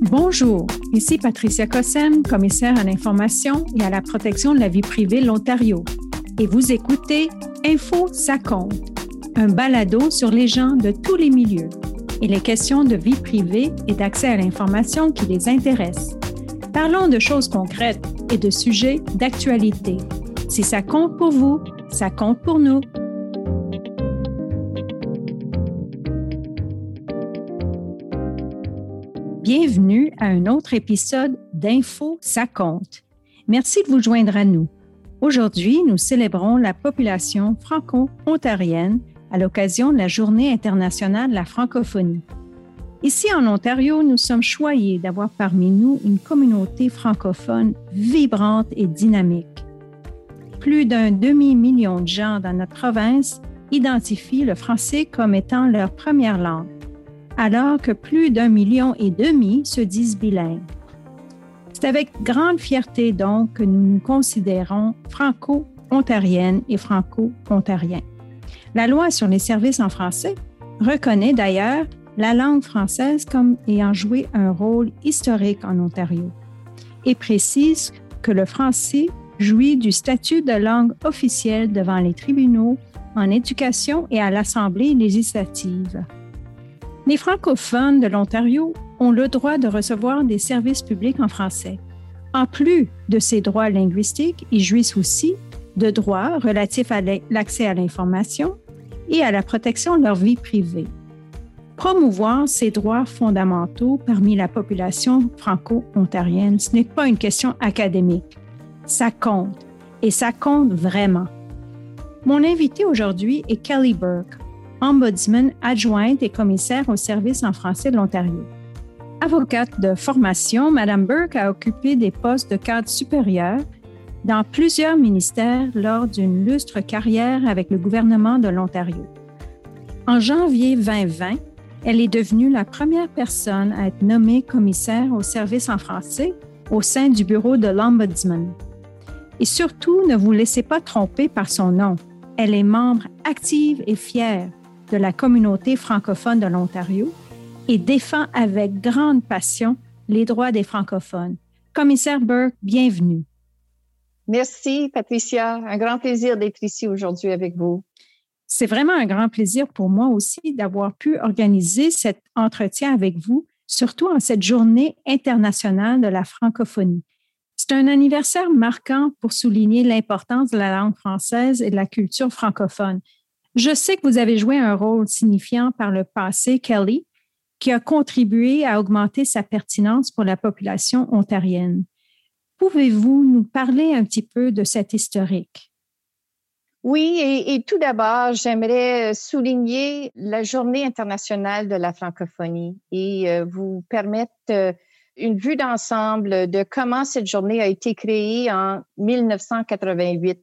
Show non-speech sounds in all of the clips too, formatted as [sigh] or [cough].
Bonjour, ici Patricia Cossem, commissaire à l'information et à la protection de la vie privée de l'Ontario. Et vous écoutez Info, ça compte, un balado sur les gens de tous les milieux et les questions de vie privée et d'accès à l'information qui les intéressent. Parlons de choses concrètes et de sujets d'actualité. Si ça compte pour vous, ça compte pour nous. Bienvenue à un autre épisode d'Info, ça compte. Merci de vous joindre à nous. Aujourd'hui, nous célébrons la population franco-ontarienne à l'occasion de la Journée internationale de la francophonie. Ici en Ontario, nous sommes choyés d'avoir parmi nous une communauté francophone vibrante et dynamique. Plus d'un demi-million de gens dans notre province identifient le français comme étant leur première langue alors que plus d'un million et demi se disent bilingues. C'est avec grande fierté donc que nous nous considérons franco-ontariennes et franco-ontariens. La loi sur les services en français reconnaît d'ailleurs la langue française comme ayant joué un rôle historique en Ontario et précise que le français jouit du statut de langue officielle devant les tribunaux, en éducation et à l'Assemblée législative. Les francophones de l'Ontario ont le droit de recevoir des services publics en français. En plus de ces droits linguistiques, ils jouissent aussi de droits relatifs à l'accès à l'information et à la protection de leur vie privée. Promouvoir ces droits fondamentaux parmi la population franco-ontarienne, ce n'est pas une question académique. Ça compte, et ça compte vraiment. Mon invité aujourd'hui est Kelly Burke, ombudsman adjointe et commissaire au service en français de l'Ontario. Avocate de formation, Mme Burke a occupé des postes de cadre supérieur dans plusieurs ministères lors d'une lustre carrière avec le gouvernement de l'Ontario. En janvier 2020, elle est devenue la première personne à être nommée commissaire au service en français au sein du bureau de l'Ombudsman. Et surtout, ne vous laissez pas tromper par son nom. Elle est membre active et fière de la communauté francophone de l'Ontario et défend avec grande passion les droits des francophones. Commissaire Burke, bienvenue. Merci, Patricia. Un grand plaisir d'être ici aujourd'hui avec vous. C'est vraiment un grand plaisir pour moi aussi d'avoir pu organiser cet entretien avec vous, surtout en cette journée internationale de la francophonie. C'est un anniversaire marquant pour souligner l'importance de la langue française et de la culture francophone. Je sais que vous avez joué un rôle signifiant par le passé, Kelly, qui a contribué à augmenter sa pertinence pour la population ontarienne. Pouvez-vous nous parler un petit peu de cet historique? Oui, et, tout d'abord, j'aimerais souligner la Journée internationale de la francophonie et euh, vous permettre euh, une vue d'ensemble de comment cette journée a été créée en 1988.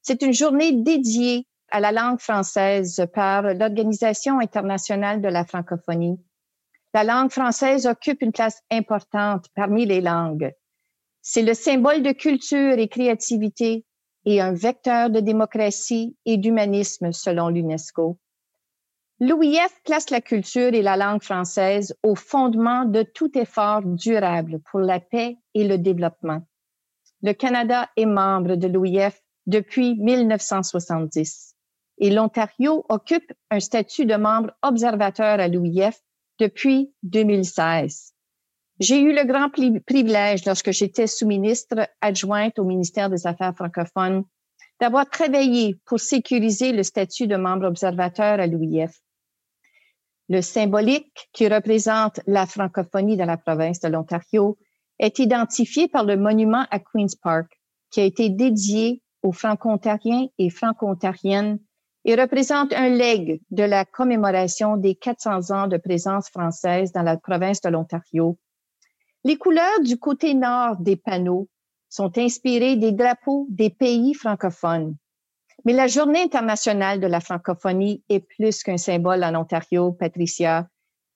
C'est une journée dédiée à la langue française par l'Organisation internationale de la francophonie. La langue française occupe une place importante parmi les langues. C'est le symbole de culture et créativité et un vecteur de démocratie et d'humanisme selon l'UNESCO. L'OIF place la culture et la langue française au fondement de tout effort durable pour la paix et le développement. Le Canada est membre de l'OIF depuis 1970 et l'Ontario occupe un statut de membre observateur à l'OIF depuis 2016. J'ai eu le grand privilège, lorsque j'étais sous-ministre adjointe au ministère des Affaires francophones, d'avoir travaillé pour sécuriser le statut de membre observateur à l'OIF. Le symbolique qui représente la francophonie dans la province de l'Ontario est identifié par le monument à Queen's Park, qui a été dédié aux franco-ontariens et franco-ontariennes et représente un leg de la commémoration des 400 ans de présence française dans la province de l'Ontario. Les couleurs du côté nord des panneaux sont inspirées des drapeaux des pays francophones. Mais la Journée internationale de la francophonie est plus qu'un symbole en Ontario, Patricia.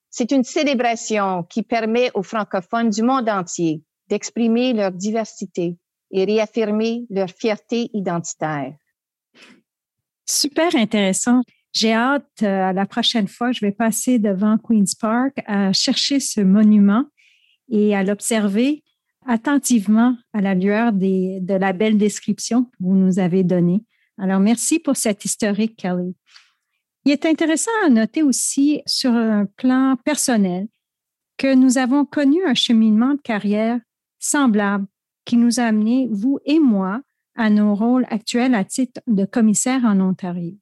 C'est une célébration qui permet aux francophones du monde entier d'exprimer leur diversité et réaffirmer leur fierté identitaire. Super intéressant. J'ai hâte, euh, la prochaine fois, je vais passer devant Queen's Park à chercher ce monument. et à l'observer attentivement à la lueur de la belle description que vous nous avez donnée. Alors, merci pour cette historique, Kelly. Il est intéressant à noter aussi sur un plan personnel que nous avons connu un cheminement de carrière semblable qui nous a amené, vous et moi, à nos rôles actuels à titre de commissaire en Ontario.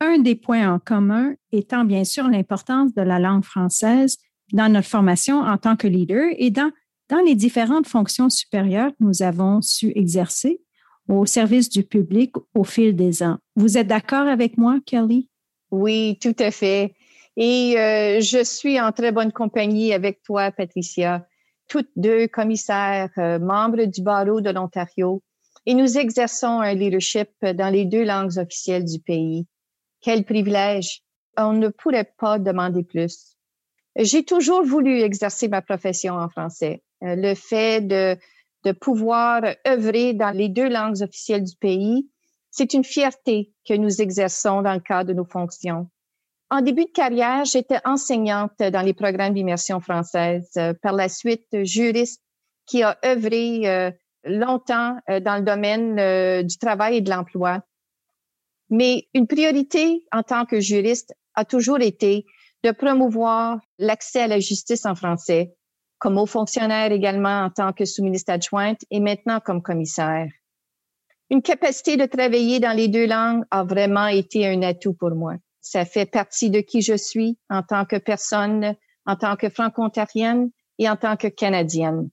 Un des points en commun étant bien sûr l'importance de la langue française dans notre formation en tant que leader et dans, dans les différentes fonctions supérieures que nous avons su exercer au service du public au fil des ans. Vous êtes d'accord avec moi, Kelly? Oui, tout à fait. Et euh, je suis en très bonne compagnie avec toi, Patricia, toutes deux commissaires, euh, membres du barreau de l'Ontario, et nous exerçons un leadership dans les deux langues officielles du pays. Quel privilège! On ne pourrait pas demander plus. J'ai toujours voulu exercer ma profession en français. Euh, le fait de, de pouvoir œuvrer dans les deux langues officielles du pays, c'est une fierté que nous exerçons dans le cadre de nos fonctions. En début de carrière, j'étais enseignante dans les programmes d'immersion française. Euh, par la suite, juriste qui a œuvré euh, longtemps euh, dans le domaine du travail et de l'emploi. Mais une priorité en tant que juriste a toujours été de promouvoir l'accès à la justice en français, comme haut fonctionnaire également en tant que sous-ministre adjointe et maintenant comme commissaire. Une capacité de travailler dans les deux langues a vraiment été un atout pour moi. Ça fait partie de qui je suis en tant que personne, en tant que franco-ontarienne et en tant que canadienne.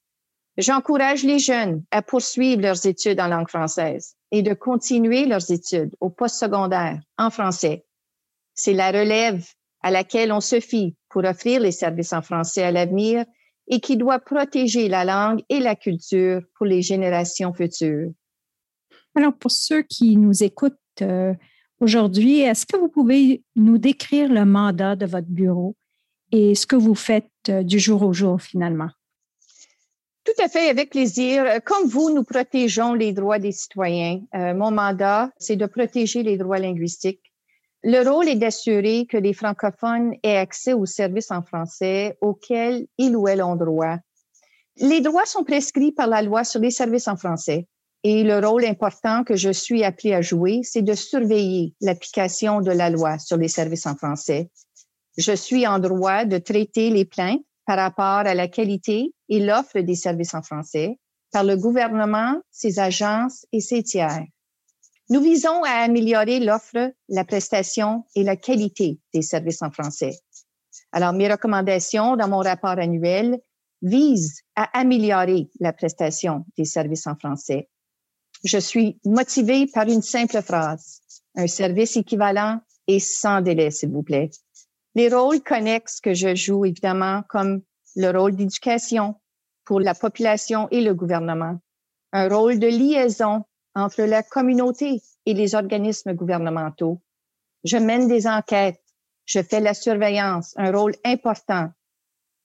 J'encourage les jeunes à poursuivre leurs études en langue française et de continuer leurs études au postsecondaire en français. C'est la relève à laquelle on se fie pour offrir les services en français à l'avenir et qui doit protéger la langue et la culture pour les générations futures. Alors, pour ceux qui nous écoutent euh, aujourd'hui, est-ce que vous pouvez nous décrire le mandat de votre bureau et ce que vous faites euh, du jour au jour finalement? Tout à fait, avec plaisir. Comme vous, nous protégeons les droits des citoyens. Euh, mon mandat, c'est de protéger les droits linguistiques. Le rôle est d'assurer que les francophones aient accès aux services en français auxquels ils ou elles ont droit. Les droits sont prescrits par la loi sur les services en français. Et le rôle important que je suis appelée à jouer, c'est de surveiller l'application de la loi sur les services en français. Je suis en droit de traiter les plaintes par rapport à la qualité et l'offre des services en français par le gouvernement, ses agences et ses tiers. Nous visons à améliorer l'offre, la prestation et la qualité des services en français. Alors, mes recommandations dans mon rapport annuel visent à améliorer la prestation des services en français, je suis motivée par une simple phrase. Un service équivalent et sans délai, s'il vous plaît. Les rôles connexes que je joue, évidemment, comme le rôle d'éducation pour la population et le gouvernement, un rôle de liaison entre la communauté et les organismes gouvernementaux. Je mène des enquêtes, je fais la surveillance, un rôle important.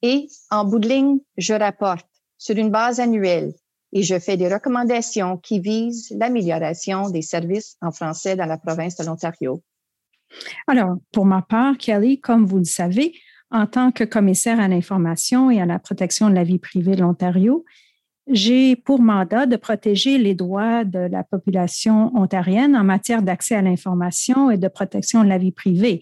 Et en bout de ligne, je rapporte sur une base annuelle et je fais des recommandations qui visent l'amélioration des services en français dans la province de l'Ontario. Alors, pour ma part, Kelly, comme vous le savez, en tant que commissaire à l'information et à la protection de la vie privée de l'Ontario, j'ai pour mandat de protéger les droits de la population ontarienne en matière d'accès à l'information et de protection de la vie privée.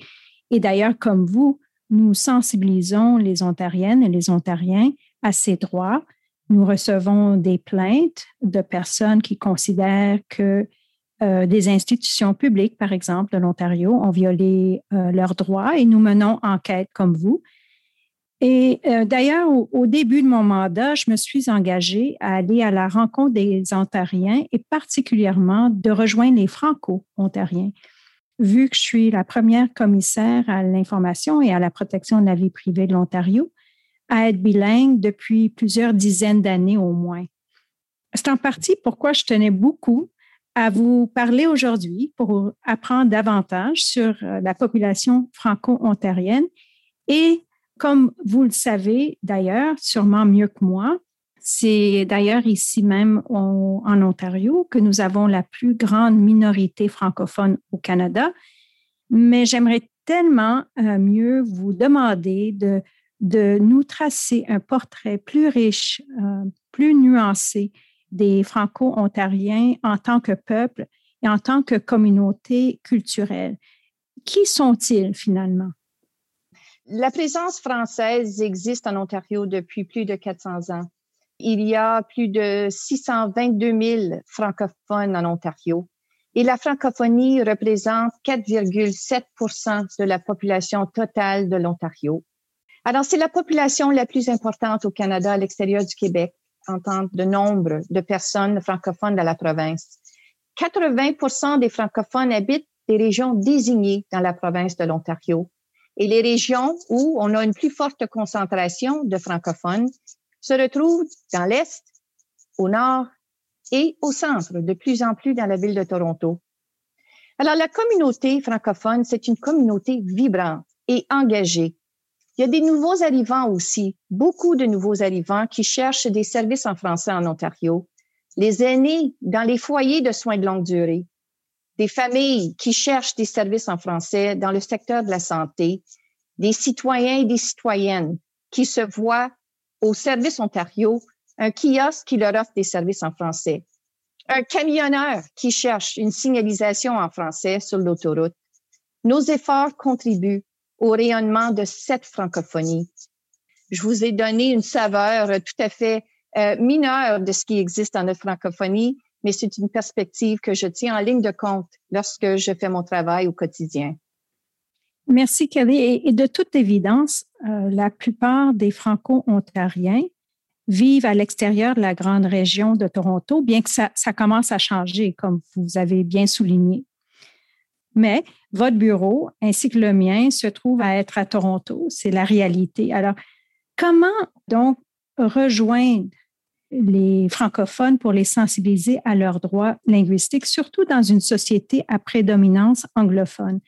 Et d'ailleurs, comme vous, nous sensibilisons les Ontariennes et les Ontariens à ces droits nous recevons des plaintes de personnes qui considèrent que euh, des institutions publiques, par exemple, de l'Ontario, ont violé euh, leurs droits et nous menons enquête comme vous. Et euh, d'ailleurs, au, début de mon mandat, je me suis engagée à aller à la rencontre des Ontariens et particulièrement de rejoindre les Franco-Ontariens. Vu que je suis la première commissaire à l'information et à la protection de la vie privée de l'Ontario, à être bilingue depuis plusieurs dizaines d'années au moins. C'est en partie pourquoi je tenais beaucoup à vous parler aujourd'hui pour apprendre davantage sur euh, la population franco-ontarienne. Et comme vous le savez d'ailleurs, sûrement mieux que moi, c'est d'ailleurs ici même en Ontario que nous avons la plus grande minorité francophone au Canada. Mais j'aimerais tellement euh, mieux vous demander de nous tracer un portrait plus riche, euh, plus nuancé des Franco-Ontariens en tant que peuple et en tant que communauté culturelle. Qui sont-ils finalement? La présence française existe en Ontario depuis plus de 400 ans. Il y a plus de 622 000 francophones en Ontario et la francophonie représente 4,7% de la population totale de l'Ontario. Alors, c'est la population la plus importante au Canada à l'extérieur du Québec en tant de nombre de personnes francophones dans la province. 80% des francophones habitent des régions désignées dans la province de l'Ontario. Et les régions où on a une plus forte concentration de francophones se retrouvent dans l'Est, au Nord et au centre, de plus en plus dans la ville de Toronto. Alors, la communauté francophone, c'est une communauté vibrante et engagée. Il y a des nouveaux arrivants aussi, beaucoup de nouveaux arrivants qui cherchent des services en français en Ontario. Les aînés dans les foyers de soins de longue durée, des familles qui cherchent des services en français dans le secteur de la santé, des citoyens et des citoyennes qui se voient au service Ontario un kiosque qui leur offre des services en français, un camionneur qui cherche une signalisation en français sur l'autoroute. Nos efforts contribuent au rayonnement de cette francophonie. Je vous ai donné une saveur tout à fait euh, mineure de ce qui existe en notre francophonie, mais c'est une perspective que je tiens en ligne de compte lorsque je fais mon travail au quotidien. Merci, Kelly. Et, de toute évidence, euh, la plupart des Franco-Ontariens vivent à l'extérieur de la grande région de Toronto, bien que ça, commence à changer, comme vous avez bien souligné. Mais votre bureau, ainsi que le mien, se trouve à être à Toronto. C'est la réalité. Alors, comment donc rejoindre les francophones pour les sensibiliser à leurs droits linguistiques, surtout dans une société à prédominance anglophone?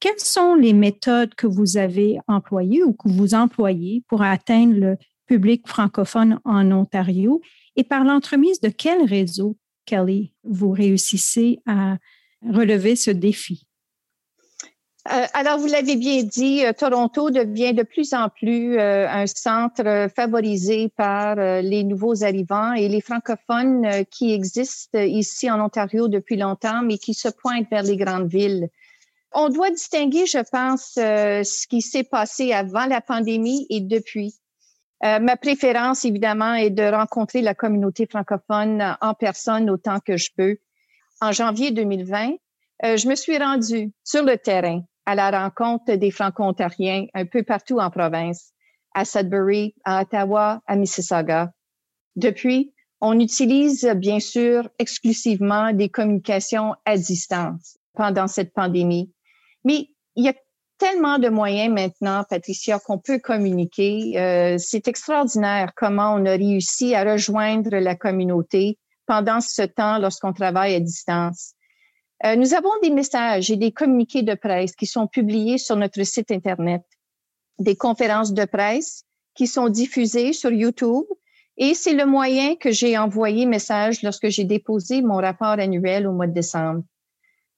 Quelles sont les méthodes que vous avez employées ou que vous employez pour atteindre le public francophone en Ontario? Et par l'entremise de quel réseau, Kelly, vous réussissez à relever ce défi? Euh, alors, vous l'avez bien dit, euh, Toronto devient de plus en plus euh, un centre favorisé par les nouveaux arrivants et les francophones qui existent ici en Ontario depuis longtemps, mais qui se pointent vers les grandes villes. On doit distinguer, je pense, ce qui s'est passé avant la pandémie et depuis. Ma préférence, évidemment, est de rencontrer la communauté francophone en personne autant que je peux. En janvier 2020, euh, je me suis rendue sur le terrain à la rencontre des Franco-Ontariens un peu partout en province, à Sudbury, à Ottawa, à Mississauga. Depuis, on utilise bien sûr exclusivement des communications à distance pendant cette pandémie. Mais il y a tellement de moyens maintenant, Patricia, qu'on peut communiquer. Euh, c'est extraordinaire comment on a réussi à rejoindre la communauté pendant ce temps lorsqu'on travaille à distance. Euh, nous avons des messages et des communiqués de presse qui sont publiés sur notre site Internet, des conférences de presse qui sont diffusées sur YouTube et c'est le moyen que j'ai envoyé message lorsque j'ai déposé mon rapport annuel au mois de décembre.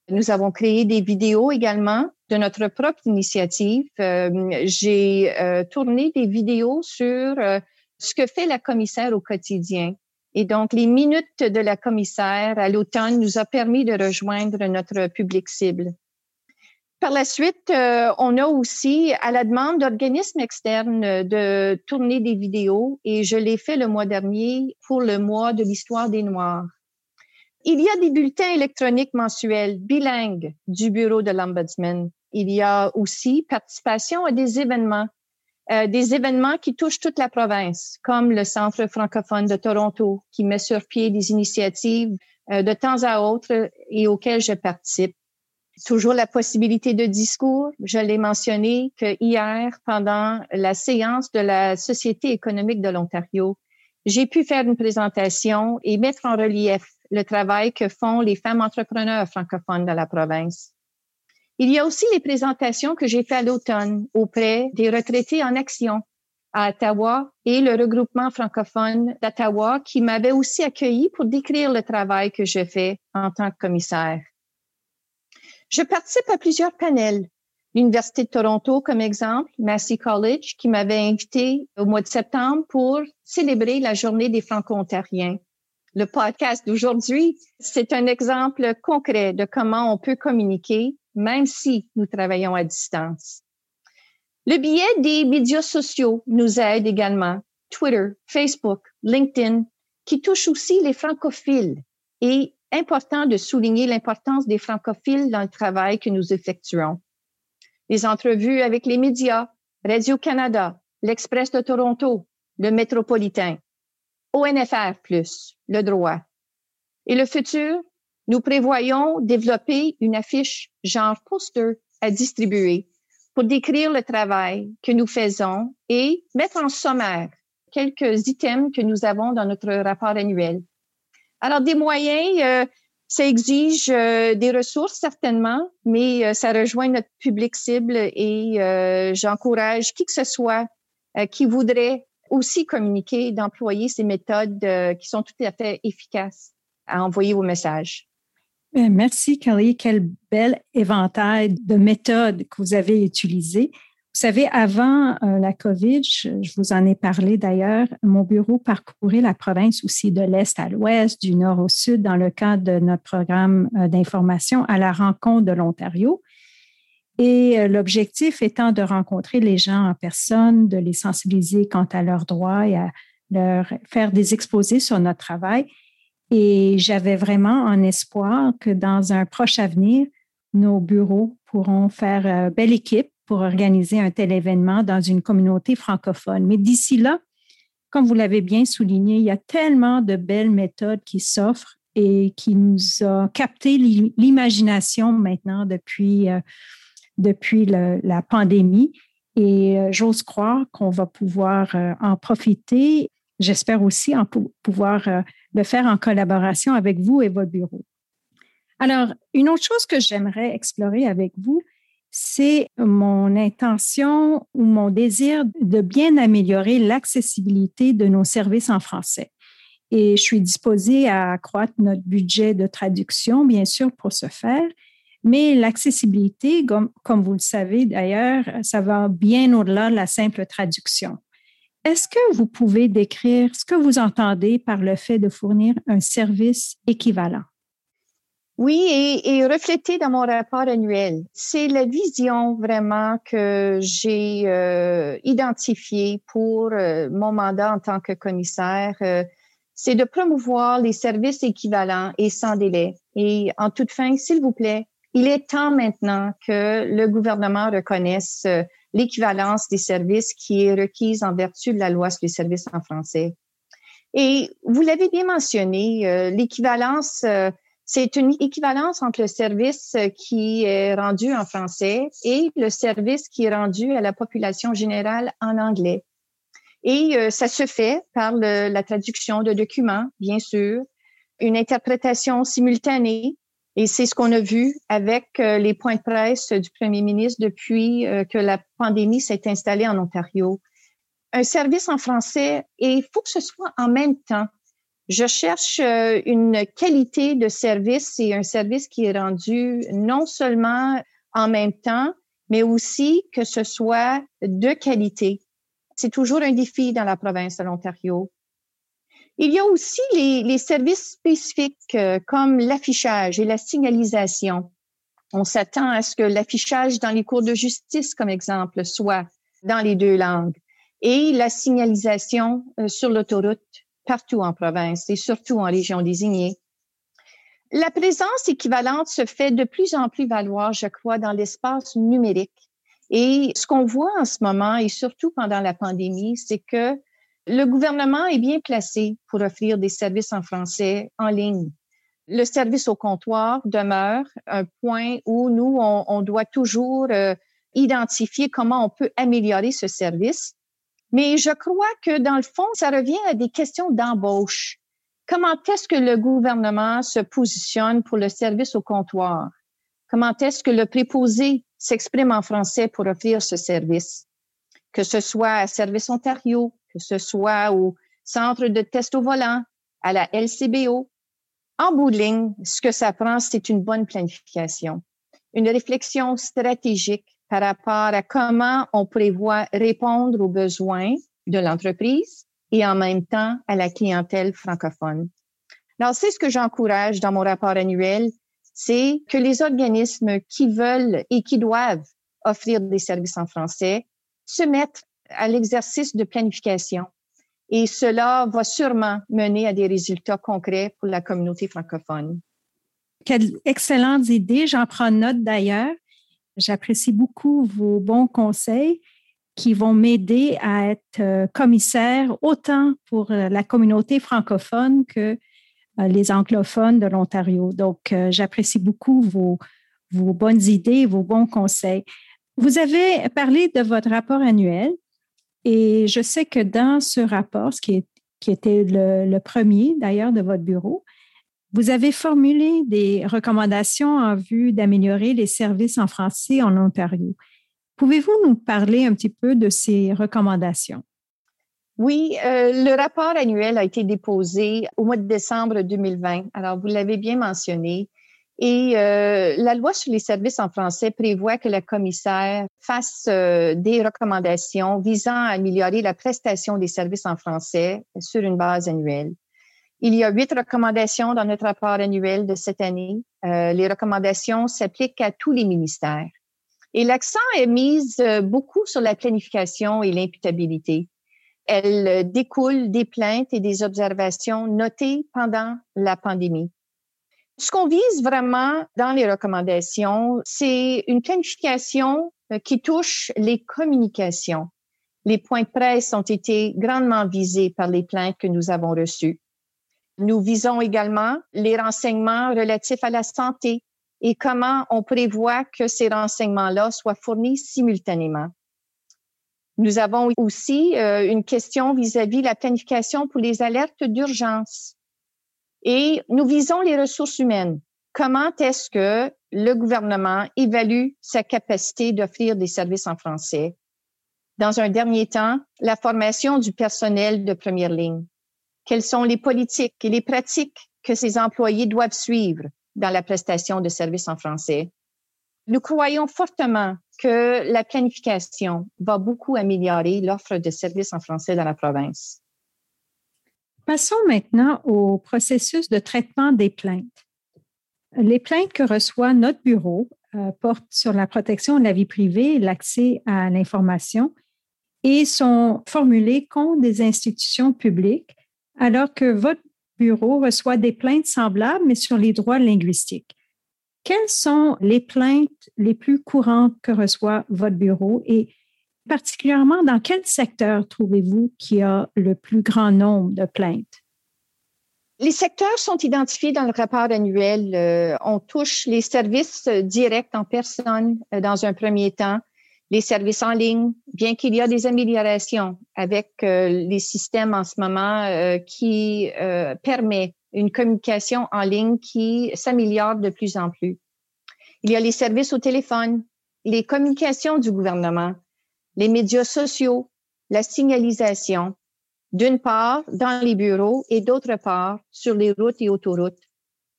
Nous avons créé des vidéos également de notre propre initiative. Euh, j'ai euh, tourné des vidéos sur euh, ce que fait la commissaire au quotidien. Et donc, les minutes de la commissaire à l'automne nous a permis de rejoindre notre public cible. Par la suite, on a aussi, à la demande d'organismes externes, de tourner des vidéos et je l'ai fait le mois dernier pour le mois de l'histoire des Noirs. Il y a des bulletins électroniques mensuels bilingues du bureau de l'Ombudsman. Il y a aussi participation à des événements, euh, des événements qui touchent toute la province, comme le Centre francophone de Toronto, qui met sur pied des initiatives euh, de temps à autre et auxquelles je participe. Toujours la possibilité de discours. Je l'ai mentionné que hier, pendant la séance de la Société économique de l'Ontario, j'ai pu faire une présentation et mettre en relief le travail que font les femmes entrepreneurs francophones de la province. Il y a aussi les présentations que j'ai faites à l'automne auprès des retraités en action à Ottawa et le regroupement francophone d'Ottawa qui m'avait aussi accueilli pour décrire le travail que je fais en tant que commissaire. Je participe à plusieurs panels. l'Université de Toronto comme exemple, Massey College, qui m'avait invité au mois de septembre pour célébrer la journée des Franco-Ontariens. Le podcast d'aujourd'hui, c'est un exemple concret de comment on peut communiquer, même si nous travaillons à distance. Le biais des médias sociaux nous aide également. Twitter, Facebook, LinkedIn, qui touchent aussi les francophiles. Et important de souligner l'importance des francophiles dans le travail que nous effectuons. Les entrevues avec les médias, Radio-Canada, l'Express de Toronto, le Métropolitain, ONFR+, le droit. Et le futur, nous prévoyons développer une affiche genre poster à distribuer pour décrire le travail que nous faisons et mettre en sommaire quelques items que nous avons dans notre rapport annuel. Alors, des moyens, euh, ça exige euh, des ressources certainement, mais euh, ça rejoint notre public cible et j'encourage qui que ce soit qui voudrait aussi communiquer, d'employer ces méthodes qui sont tout à fait efficaces à envoyer vos messages. Merci, Kelly. Quel bel éventail de méthodes que vous avez utilisées. Vous savez, avant euh, la COVID, je, vous en ai parlé d'ailleurs, mon bureau parcourait la province aussi de l'Est à l'Ouest, du Nord au Sud, dans le cadre de notre programme euh, d'information à la rencontre de l'Ontario. Et euh, l'objectif étant de rencontrer les gens en personne, de les sensibiliser quant à leurs droits et à leur faire des exposés sur notre travail. Et j'avais vraiment un espoir que dans un proche avenir, nos bureaux pourront faire belle équipe pour organiser un tel événement dans une communauté francophone. Mais d'ici là, comme vous l'avez bien souligné, il y a tellement de belles méthodes qui s'offrent et qui nous ont capté l'imagination maintenant depuis, euh, depuis la pandémie. Et euh, j'ose croire qu'on va pouvoir euh, en profiter. J'espère aussi en pouvoir le faire en collaboration avec vous et votre bureau. Alors, une autre chose que j'aimerais explorer avec vous, c'est mon intention ou mon désir de bien améliorer l'accessibilité de nos services en français. Et je suis disposée à accroître notre budget de traduction, bien sûr, pour ce faire. Mais l'accessibilité, comme, vous le savez d'ailleurs, ça va bien au-delà de la simple traduction. Est-ce que vous pouvez décrire ce que vous entendez par le fait de fournir un service équivalent? Oui, et, et reflété dans mon rapport annuel. C'est la vision vraiment que j'ai euh, identifiée pour euh, mon mandat en tant que commissaire. Euh, c'est de promouvoir les services équivalents et sans délai. Et en toute fin, s'il vous plaît, il est temps maintenant que le gouvernement reconnaisse l'équivalence des services qui est requise en vertu de la loi sur les services en français. Et vous l'avez bien mentionné, l'équivalence c'est une équivalence entre le service qui est rendu en français et le service qui est rendu à la population générale en anglais. Et euh, ça se fait par la traduction de documents, bien sûr, une interprétation simultanée. Et c'est ce qu'on a vu avec euh, les points de presse du premier ministre depuis euh, que la pandémie s'est installée en Ontario. Un service en français, et il faut que ce soit en même temps je cherche euh, une qualité de service et un service qui est rendu non seulement en même temps, mais aussi que ce soit de qualité. C'est toujours un défi dans la province de l'Ontario. Il y a aussi les, les services spécifiques euh, comme l'affichage et la signalisation. On s'attend à ce que l'affichage dans les cours de justice, comme exemple, soit dans les deux langues et la signalisation euh, sur l'autoroute partout en province et surtout en région désignée. La présence équivalente se fait de plus en plus valoir, je crois, dans l'espace numérique. Et ce qu'on voit en ce moment, et surtout pendant la pandémie, c'est que le gouvernement est bien placé pour offrir des services en français en ligne. Le service au comptoir demeure un point où nous, on, doit toujours euh, identifier comment on peut améliorer ce service. Mais je crois que dans le fond, ça revient à des questions d'embauche. Comment est-ce que le gouvernement se positionne pour le service au comptoir? Comment est-ce que le préposé s'exprime en français pour offrir ce service? Que ce soit à Service Ontario, que ce soit au Centre de test au volant, à la LCBO. En bout de ligne, ce que ça prend, c'est une bonne planification, une réflexion stratégique par rapport à comment on prévoit répondre aux besoins de l'entreprise et en même temps à la clientèle francophone. Alors, c'est ce que j'encourage dans mon rapport annuel, c'est que les organismes qui veulent et qui doivent offrir des services en français se mettent à l'exercice de planification. Et cela va sûrement mener à des résultats concrets pour la communauté francophone. Quelle excellente idée. J'en prends note d'ailleurs. J'apprécie beaucoup vos bons conseils qui vont m'aider à être euh, commissaire autant pour euh, la communauté francophone que euh, les anglophones de l'Ontario. Donc, j'apprécie beaucoup vos, vos bonnes idées, vos bons conseils. Vous avez parlé de votre rapport annuel et je sais que dans ce rapport, ce qui, était le, le premier d'ailleurs de votre bureau, vous avez formulé des recommandations en vue d'améliorer les services en français en Ontario. Pouvez-vous nous parler un petit peu de ces recommandations? Oui, euh, le rapport annuel a été déposé au mois de décembre 2020. Alors, vous l'avez bien mentionné. Et euh, la loi sur les services en français prévoit que la commissaire fasse euh, des recommandations visant à améliorer la prestation des services en français sur une base annuelle. Il y a huit recommandations dans notre rapport annuel de cette année. Euh, les recommandations s'appliquent à tous les ministères. Et l'accent est mis euh, beaucoup sur la planification et l'imputabilité. Elle découle des plaintes et des observations notées pendant la pandémie. Ce qu'on vise vraiment dans les recommandations, c'est une planification qui touche les communications. Les points de presse ont été grandement visés par les plaintes que nous avons reçues. Nous visons également les renseignements relatifs à la santé et comment on prévoit que ces renseignements-là soient fournis simultanément. Nous avons aussi euh, une question vis-à-vis -vis la planification pour les alertes d'urgence. Et nous visons les ressources humaines. Comment est-ce que le gouvernement évalue sa capacité d'offrir des services en français? Dans un dernier temps, la formation du personnel de première ligne quelles sont les politiques et les pratiques que ces employés doivent suivre dans la prestation de services en français? Nous croyons fortement que la planification va beaucoup améliorer l'offre de services en français dans la province. Passons maintenant au processus de traitement des plaintes. Les plaintes que reçoit notre bureau euh, portent sur la protection de la vie privée et l'accès à l'information et sont formulées contre des institutions publiques alors que votre bureau reçoit des plaintes semblables, mais sur les droits linguistiques. Quelles sont les plaintes les plus courantes que reçoit votre bureau et particulièrement dans quel secteur trouvez-vous qu'il y a le plus grand nombre de plaintes? Les secteurs sont identifiés dans le rapport annuel. Euh, on touche les services directs en personne euh, dans un premier temps, les services en ligne, bien qu'il y a des améliorations avec euh, les systèmes en ce moment euh, qui euh, permet une communication en ligne qui s'améliore de plus en plus. Il y a les services au téléphone, les communications du gouvernement, les médias sociaux, la signalisation, d'une part dans les bureaux et d'autre part sur les routes et autoroutes.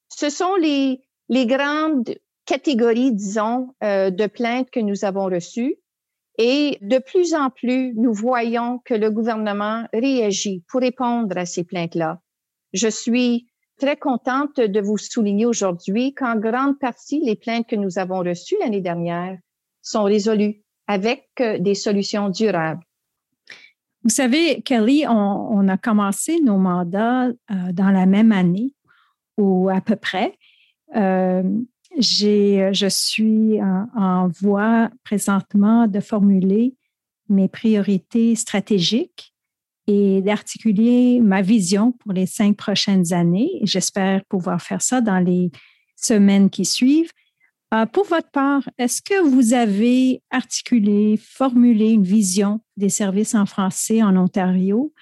Ce sont les, les grandes catégories, disons, euh, de plaintes que nous avons reçues. Et de plus en plus, nous voyons que le gouvernement réagit pour répondre à ces plaintes-là. Je suis très contente de vous souligner aujourd'hui qu'en grande partie, les plaintes que nous avons reçues l'année dernière sont résolues avec euh, des solutions durables. Vous savez, Kelly, on, a commencé nos mandats euh, dans la même année ou à peu près. Euh, je suis en, voie présentement de formuler mes priorités stratégiques et d'articuler ma vision pour les cinq prochaines années. J'espère pouvoir faire ça dans les semaines qui suivent. Euh, pour votre part, est-ce que vous avez articulé, formulé une vision des services en français en Ontario?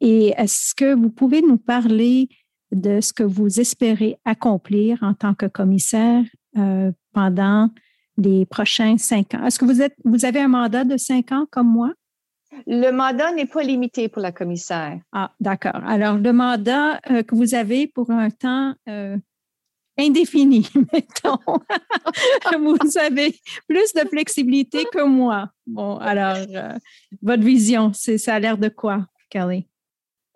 Et est-ce que vous pouvez nous parler de ce que vous espérez accomplir en tant que commissaire euh, pendant les prochains cinq ans? Est-ce que vous, êtes, vous avez un mandat de cinq ans comme moi? Le mandat n'est pas limité pour la commissaire. Ah, d'accord. Alors, le mandat euh, que vous avez pour un temps euh, indéfini, [laughs] mettons. [laughs] vous avez plus de flexibilité que moi. Bon, alors, euh, votre vision, ça a l'air de quoi, Kelly?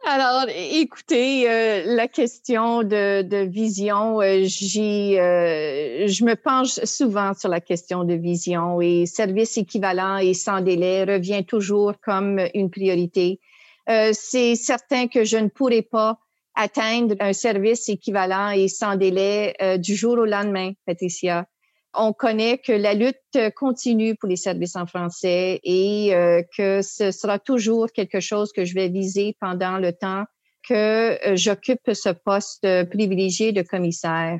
Alors, écoutez, euh, la question de, vision, euh, je me penche souvent sur la question de vision et service équivalent et sans délai revient toujours comme une priorité. c'est certain que je ne pourrais pas atteindre un service équivalent et sans délai euh, du jour au lendemain, Patricia. On connaît que la lutte continue pour les services en français et euh, que ce sera toujours quelque chose que je vais viser pendant le temps que euh, j'occupe ce poste privilégié de commissaire.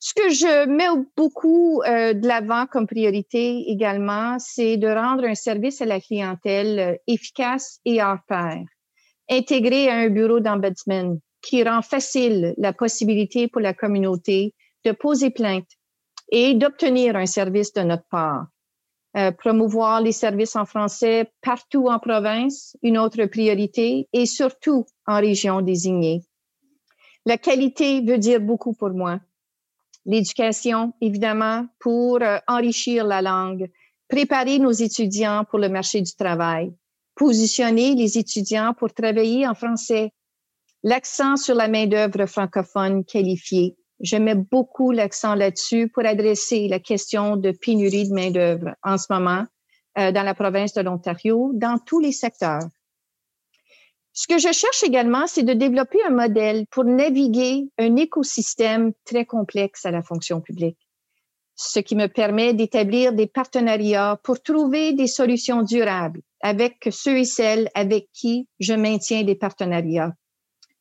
Ce que je mets beaucoup de l'avant comme priorité également, c'est de rendre un service à la clientèle efficace et hors pair intégrer à un bureau d'ombudsman qui rend facile la possibilité pour la communauté de poser plainte et d'obtenir un service de notre part. Euh, promouvoir les services en français partout en province, une autre priorité, et surtout en région désignée. La qualité veut dire beaucoup pour moi. L'éducation, évidemment, pour euh, enrichir la langue, préparer nos étudiants pour le marché du travail, positionner les étudiants pour travailler en français. L'accent sur la main-d'œuvre francophone qualifiée. Je mets beaucoup l'accent là-dessus pour adresser la question de pénurie de main-d'œuvre en ce moment euh, dans la province de l'Ontario, dans tous les secteurs. Ce que je cherche également, c'est de développer un modèle pour naviguer un écosystème très complexe à la fonction publique ce qui me permet d'établir des partenariats pour trouver des solutions durables avec ceux et celles avec qui je maintiens des partenariats.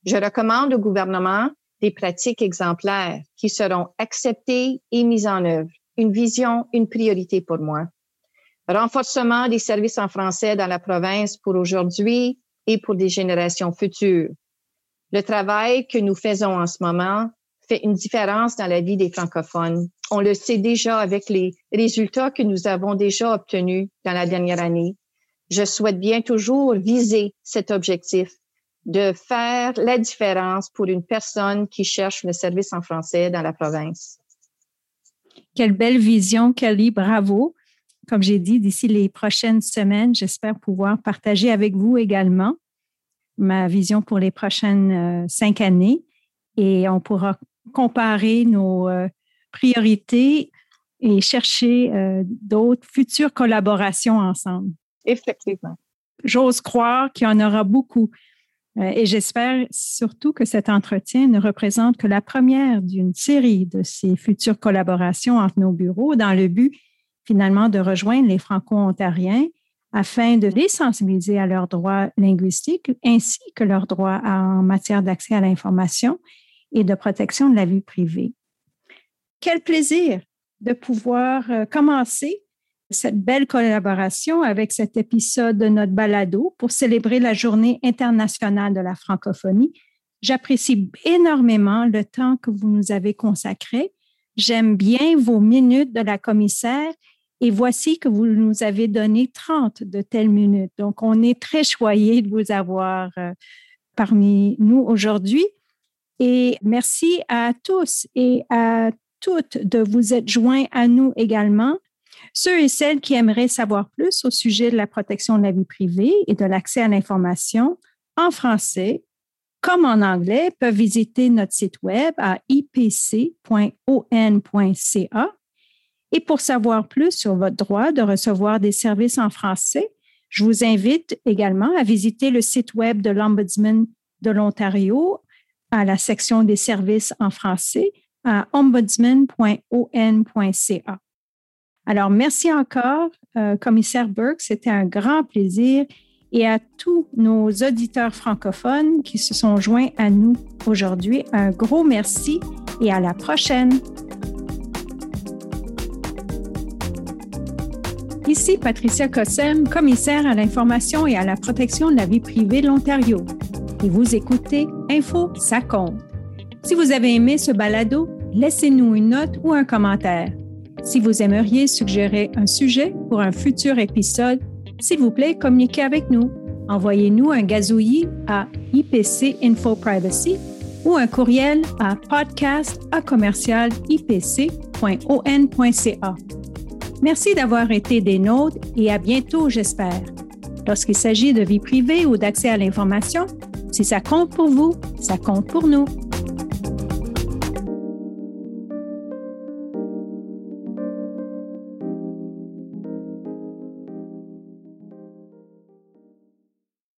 Je recommande au gouvernement des pratiques exemplaires qui seront acceptées et mises en œuvre. Une vision, une priorité pour moi. Renforcement des services en français dans la province pour aujourd'hui et pour des générations futures. Le travail que nous faisons en ce moment fait une différence dans la vie des francophones. On le sait déjà avec les résultats que nous avons déjà obtenus dans la dernière année. Je souhaite bien toujours viser cet objectif de faire la différence pour une personne qui cherche le service en français dans la province. Quelle belle vision, Kelly. Bravo. Comme j'ai dit, d'ici les prochaines semaines, j'espère pouvoir partager avec vous également ma vision pour les prochaines euh, cinq années et on pourra comparer nos euh, priorités et chercher euh, d'autres futures collaborations ensemble. Effectivement. J'ose croire qu'il y en aura beaucoup. Euh, et j'espère surtout que cet entretien ne représente que la première d'une série de ces futures collaborations entre nos bureaux dans le but finalement de rejoindre les Franco-Ontariens afin de les sensibiliser à leurs droits linguistiques ainsi que leurs droits en matière d'accès à l'information et de protection de la vie privée. Quel plaisir de pouvoir euh, commencer cette belle collaboration avec cet épisode de notre balado pour célébrer la Journée internationale de la francophonie. J'apprécie énormément le temps que vous nous avez consacré. J'aime bien vos minutes de la commissaire et voici que vous nous avez donné 30 de telles minutes. Donc, on est très choyés de vous avoir euh, parmi nous aujourd'hui. Et merci à tous et à toutes de vous être joints à nous également. Ceux et celles qui aimeraient savoir plus au sujet de la protection de la vie privée et de l'accès à l'information en français comme en anglais peuvent visiter notre site web à ipc.on.ca. Et pour savoir plus sur votre droit de recevoir des services en français, je vous invite également à visiter le site web de l'Ombudsman de l'Ontario à la section des services en français à ombudsman.on.ca. Alors, merci encore, euh, commissaire Burke. C'était un grand plaisir et à tous nos auditeurs francophones qui se sont joints à nous aujourd'hui, un gros merci et à la prochaine. Ici Patricia Cossem, commissaire à l'information et à la protection de la vie privée de l'Ontario et vous écoutez Info, ça compte. Si vous avez aimé ce balado, laissez-nous une note ou un commentaire. Si vous aimeriez suggérer un sujet pour un futur épisode, s'il vous plaît, communiquez avec nous. Envoyez-nous un gazouillis à IPC Info Privacy ou un courriel à podcast Merci d'avoir été des nôtres et à bientôt, j'espère. Lorsqu'il s'agit de vie privée ou d'accès à l'information, si ça compte pour vous, ça compte pour nous.